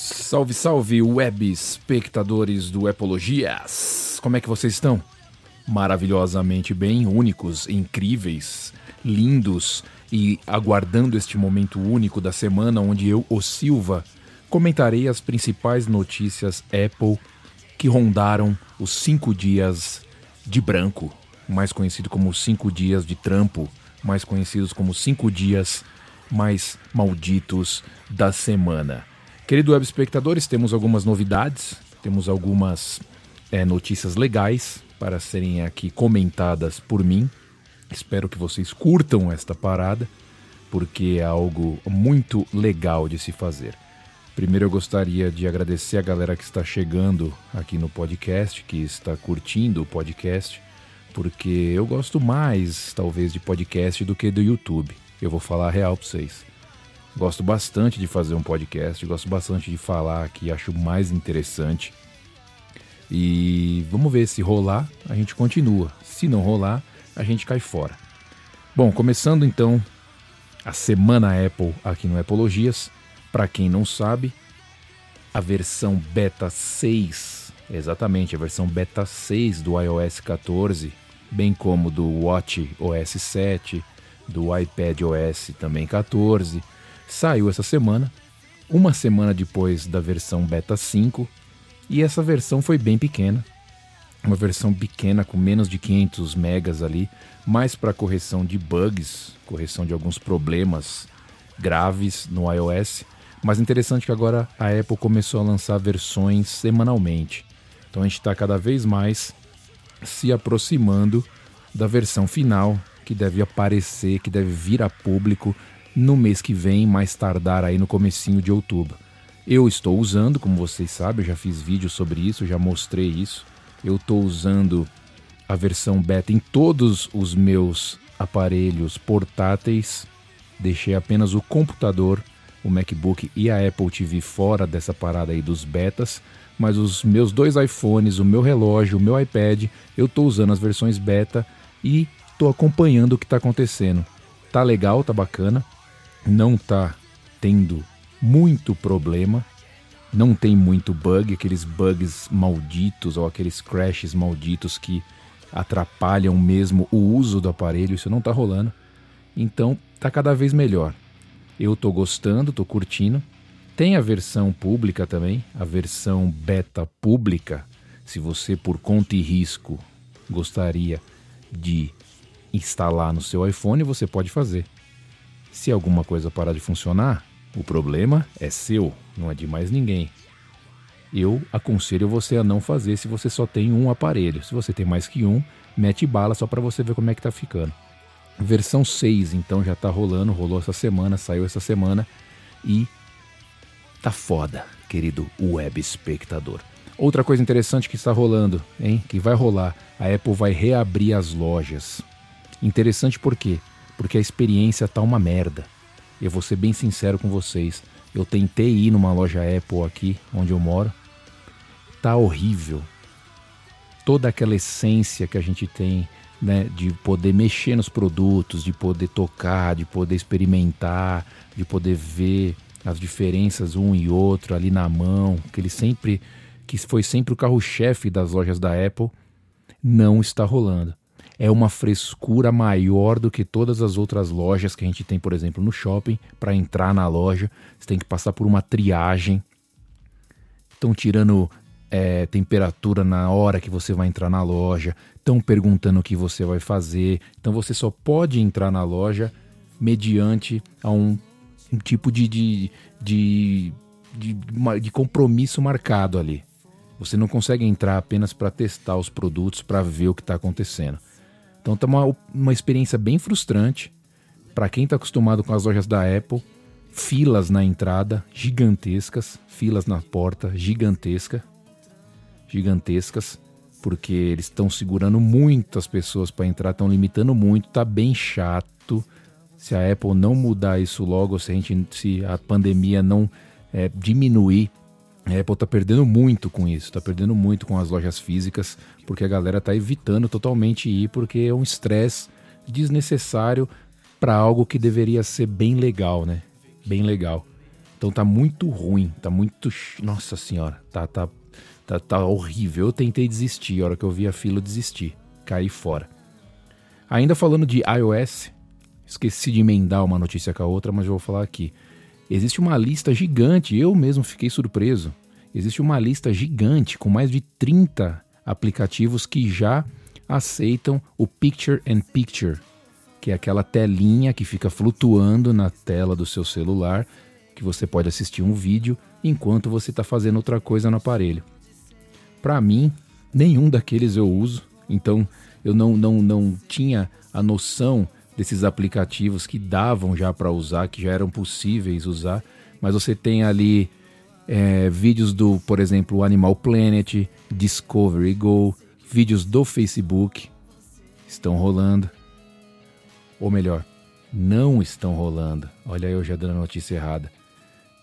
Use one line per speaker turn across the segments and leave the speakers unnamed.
Salve, salve, web espectadores do Epologias! Como é que vocês estão? Maravilhosamente bem, únicos, incríveis, lindos e aguardando este momento único da semana onde eu, o Silva, comentarei as principais notícias Apple que rondaram os cinco dias de branco, mais conhecido como cinco dias de trampo, mais conhecidos como cinco dias mais malditos da semana. Querido web espectadores, temos algumas novidades, temos algumas é, notícias legais para serem aqui comentadas por mim. Espero que vocês curtam esta parada, porque é algo muito legal de se fazer. Primeiro eu gostaria de agradecer a galera que está chegando aqui no podcast, que está curtindo o podcast, porque eu gosto mais, talvez, de podcast do que do YouTube. Eu vou falar real para vocês. Gosto bastante de fazer um podcast, gosto bastante de falar aqui, acho mais interessante. E vamos ver se rolar, a gente continua. Se não rolar, a gente cai fora. Bom, começando então a semana Apple aqui no Apologias. Para quem não sabe, a versão beta 6, exatamente, a versão beta 6 do iOS 14, bem como do Watch OS 7, do iPad OS também 14, saiu essa semana, uma semana depois da versão beta 5, e essa versão foi bem pequena, uma versão pequena com menos de 500 megas ali, mais para correção de bugs, correção de alguns problemas graves no iOS. Mas interessante que agora a Apple começou a lançar versões semanalmente. Então a gente está cada vez mais se aproximando da versão final que deve aparecer, que deve vir a público no mês que vem, mais tardar aí no comecinho de outubro. Eu estou usando, como vocês sabem, já fiz vídeo sobre isso, já mostrei isso. Eu estou usando a versão beta em todos os meus aparelhos portáteis. Deixei apenas o computador, o MacBook e a Apple TV fora dessa parada aí dos betas. Mas os meus dois iPhones, o meu relógio, o meu iPad, eu estou usando as versões beta e estou acompanhando o que está acontecendo. Tá legal, tá bacana não está tendo muito problema, não tem muito bug, aqueles bugs malditos ou aqueles crashes malditos que atrapalham mesmo o uso do aparelho, isso não está rolando. Então está cada vez melhor. Eu estou gostando, estou curtindo. Tem a versão pública também, a versão beta pública. Se você, por conta e risco, gostaria de instalar no seu iPhone, você pode fazer. Se alguma coisa parar de funcionar, o problema é seu, não é de mais ninguém. Eu aconselho você a não fazer se você só tem um aparelho. Se você tem mais que um, mete bala só para você ver como é que tá ficando. Versão 6, então já tá rolando, rolou essa semana, saiu essa semana e tá foda, querido web espectador. Outra coisa interessante que está rolando, hein, que vai rolar, a Apple vai reabrir as lojas. Interessante por quê? Porque a experiência tá uma merda. Eu vou ser bem sincero com vocês. Eu tentei ir numa loja Apple aqui, onde eu moro. Tá horrível. Toda aquela essência que a gente tem, né, de poder mexer nos produtos, de poder tocar, de poder experimentar, de poder ver as diferenças um e outro ali na mão, que ele sempre que foi sempre o carro-chefe das lojas da Apple, não está rolando é uma frescura maior do que todas as outras lojas que a gente tem, por exemplo, no shopping. Para entrar na loja, você tem que passar por uma triagem. Estão tirando é, temperatura na hora que você vai entrar na loja, estão perguntando o que você vai fazer. Então você só pode entrar na loja mediante a um, um tipo de, de, de, de, de compromisso marcado ali. Você não consegue entrar apenas para testar os produtos, para ver o que está acontecendo. Então tá uma, uma experiência bem frustrante para quem está acostumado com as lojas da Apple. Filas na entrada gigantescas, filas na porta gigantesca, gigantescas, porque eles estão segurando muitas pessoas para entrar, estão limitando muito, tá bem chato. Se a Apple não mudar isso logo, se a gente, se a pandemia não é, diminuir a Apple está perdendo muito com isso, está perdendo muito com as lojas físicas, porque a galera está evitando totalmente ir, porque é um estresse desnecessário para algo que deveria ser bem legal, né? Bem legal. Então tá muito ruim, tá muito. Nossa senhora, tá, tá, tá, tá horrível. Eu tentei desistir, a hora que eu vi a fila eu desisti, caí fora. Ainda falando de iOS, esqueci de emendar uma notícia com a outra, mas eu vou falar aqui. Existe uma lista gigante, eu mesmo fiquei surpreso. Existe uma lista gigante com mais de 30 aplicativos que já aceitam o Picture and Picture, que é aquela telinha que fica flutuando na tela do seu celular, que você pode assistir um vídeo enquanto você está fazendo outra coisa no aparelho. Para mim, nenhum daqueles eu uso, então eu não, não, não tinha a noção desses aplicativos que davam já para usar, que já eram possíveis usar, mas você tem ali é, vídeos do, por exemplo, Animal Planet, Discovery Go, vídeos do Facebook estão rolando. Ou melhor, não estão rolando. Olha eu já dando a notícia errada.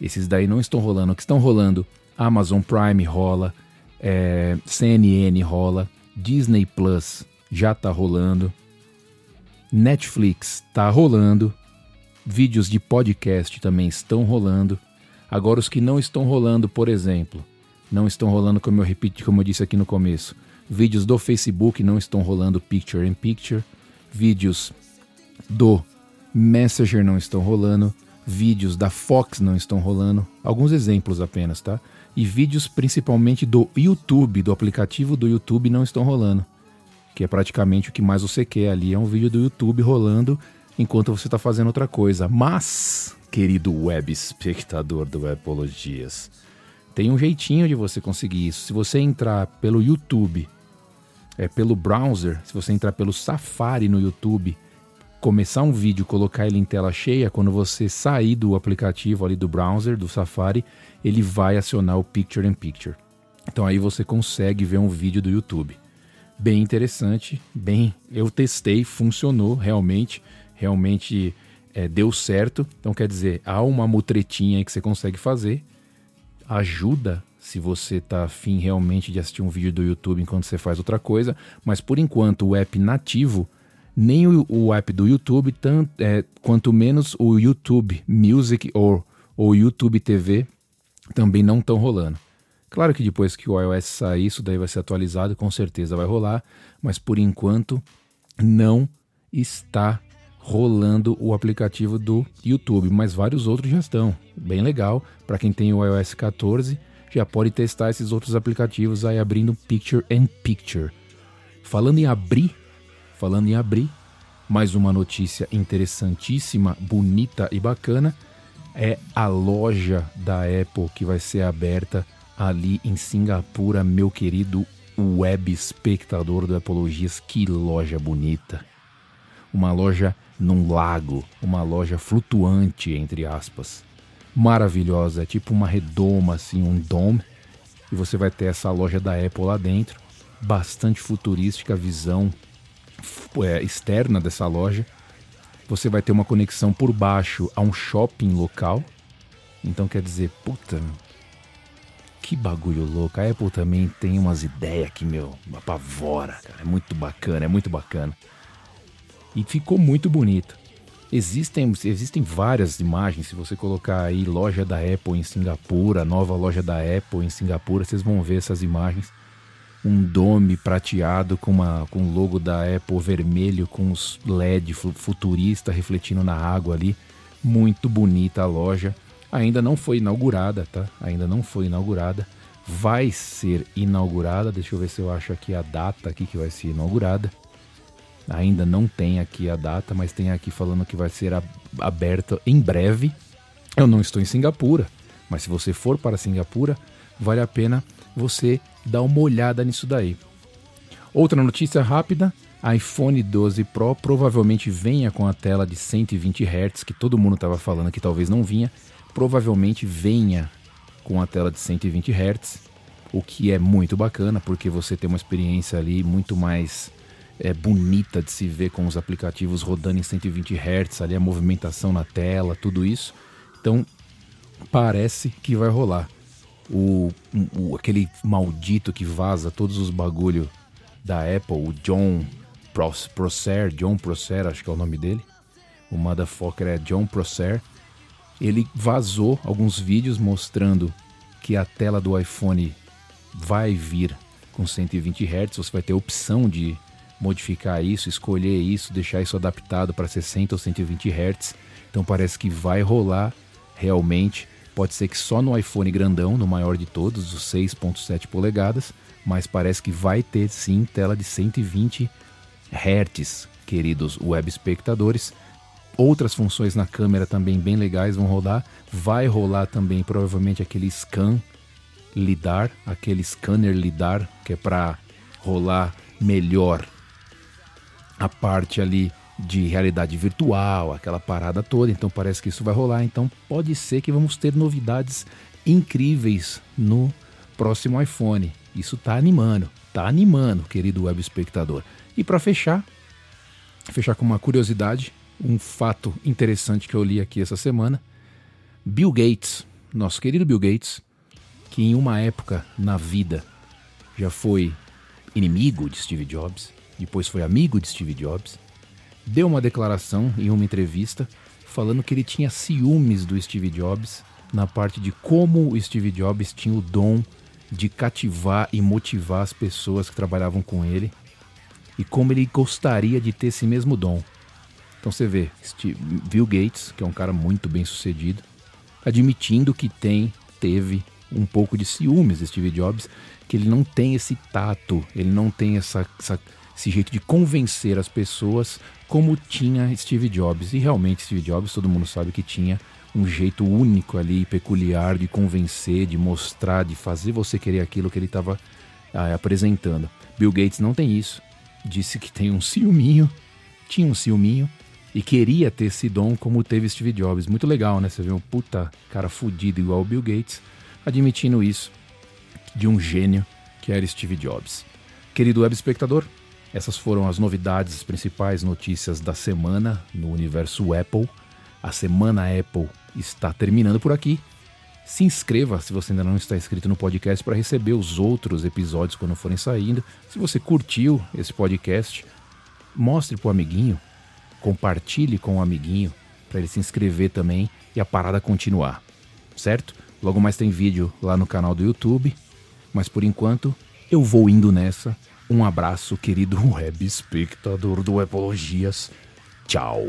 Esses daí não estão rolando. O que estão rolando? Amazon Prime rola, é, CNN rola, Disney Plus já tá rolando, Netflix tá rolando, vídeos de podcast também estão rolando. Agora os que não estão rolando, por exemplo, não estão rolando como eu repito, como eu disse aqui no começo. Vídeos do Facebook não estão rolando picture in picture. Vídeos do Messenger não estão rolando. Vídeos da Fox não estão rolando. Alguns exemplos apenas, tá? E vídeos principalmente do YouTube, do aplicativo do YouTube, não estão rolando. Que é praticamente o que mais você quer ali. É um vídeo do YouTube rolando enquanto você está fazendo outra coisa. Mas, querido web espectador do Apologias, tem um jeitinho de você conseguir isso. Se você entrar pelo YouTube é, pelo browser, se você entrar pelo Safari no YouTube, começar um vídeo, colocar ele em tela cheia, quando você sair do aplicativo ali do browser, do Safari, ele vai acionar o Picture in Picture. Então aí você consegue ver um vídeo do YouTube. Bem interessante, bem, eu testei, funcionou realmente, realmente é, deu certo. Então quer dizer, há uma mutretinha que você consegue fazer, ajuda se você está afim realmente de assistir um vídeo do YouTube enquanto você faz outra coisa, mas por enquanto o app nativo, nem o, o app do YouTube, tanto, é, quanto menos o YouTube Music ou o YouTube TV também não estão rolando. Claro que depois que o iOS sair, isso daí vai ser atualizado, com certeza vai rolar, mas por enquanto não está rolando o aplicativo do YouTube, mas vários outros já estão. Bem legal para quem tem o iOS 14 já pode testar esses outros aplicativos aí abrindo Picture and Picture. Falando em abrir, falando em abrir, mais uma notícia interessantíssima, bonita e bacana é a loja da Apple que vai ser aberta ali em Singapura, meu querido web espectador do Apologias, que loja bonita. Uma loja num lago, uma loja flutuante, entre aspas maravilhosa, tipo uma redoma, assim, um dome. E você vai ter essa loja da Apple lá dentro, bastante futurística, a visão é, externa dessa loja. Você vai ter uma conexão por baixo a um shopping local. Então quer dizer, puta, que bagulho louco. A Apple também tem umas ideias que, meu, apavora, cara. É muito bacana, é muito bacana. E ficou muito bonito. Existem, existem várias imagens. Se você colocar aí loja da Apple em Singapura, nova loja da Apple em Singapura, vocês vão ver essas imagens. Um dome prateado com uma com o logo da Apple vermelho com os LED futurista refletindo na água ali. Muito bonita a loja. Ainda não foi inaugurada, tá? Ainda não foi inaugurada. Vai ser inaugurada. Deixa eu ver se eu acho aqui a data aqui que vai ser inaugurada. Ainda não tem aqui a data, mas tem aqui falando que vai ser aberta em breve. Eu não estou em Singapura, mas se você for para Singapura, vale a pena você dar uma olhada nisso daí. Outra notícia rápida: iPhone 12 Pro provavelmente venha com a tela de 120 Hz, que todo mundo estava falando que talvez não vinha. Provavelmente venha com a tela de 120 Hz, o que é muito bacana, porque você tem uma experiência ali muito mais é, bonita de se ver com os aplicativos rodando em 120 Hz, ali a movimentação na tela, tudo isso. Então parece que vai rolar. O, o, aquele maldito que vaza todos os bagulho da Apple, o John Prosser, John Prosser, acho que é o nome dele. O motherfucker é John Prosser. Ele vazou alguns vídeos mostrando que a tela do iPhone vai vir com 120 Hz. Você vai ter opção de modificar isso, escolher isso, deixar isso adaptado para 60 ou 120 Hz. Então parece que vai rolar realmente. Pode ser que só no iPhone grandão, no maior de todos, os 6.7 polegadas, mas parece que vai ter sim tela de 120 Hz, queridos web espectadores. Outras funções na câmera também bem legais vão rodar. Vai rolar também provavelmente aquele scan lidar, aquele scanner lidar que é para rolar melhor a parte ali de realidade virtual, aquela parada toda. Então parece que isso vai rolar. Então pode ser que vamos ter novidades incríveis no próximo iPhone. Isso tá animando, tá animando, querido web espectador. E para fechar, fechar com uma curiosidade, um fato interessante que eu li aqui essa semana. Bill Gates, nosso querido Bill Gates, que em uma época na vida já foi inimigo de Steve Jobs, depois foi amigo de Steve Jobs, deu uma declaração em uma entrevista falando que ele tinha ciúmes do Steve Jobs na parte de como o Steve Jobs tinha o dom de cativar e motivar as pessoas que trabalhavam com ele e como ele gostaria de ter esse mesmo dom. Então você vê, Steve, Bill Gates, que é um cara muito bem sucedido, admitindo que tem, teve um pouco de ciúmes de Steve Jobs, que ele não tem esse tato, ele não tem essa, essa, esse jeito de convencer as pessoas como tinha Steve Jobs. E realmente Steve Jobs, todo mundo sabe que tinha um jeito único ali, peculiar de convencer, de mostrar, de fazer você querer aquilo que ele estava ah, apresentando. Bill Gates não tem isso. Disse que tem um ciúminho, tinha um ciúminho e queria ter esse dom como teve Steve Jobs. Muito legal, né? Você vê um puta cara fudido igual o Bill Gates admitindo isso de um gênio que era Steve Jobs. Querido web espectador, essas foram as novidades, as principais notícias da semana no universo Apple. A semana Apple está terminando por aqui. Se inscreva se você ainda não está inscrito no podcast para receber os outros episódios quando forem saindo. Se você curtiu esse podcast, mostre para o amiguinho, compartilhe com o amiguinho para ele se inscrever também e a parada continuar, certo? Logo mais tem vídeo lá no canal do YouTube. Mas por enquanto, eu vou indo nessa. Um abraço, querido web espectador do Epologias. Tchau.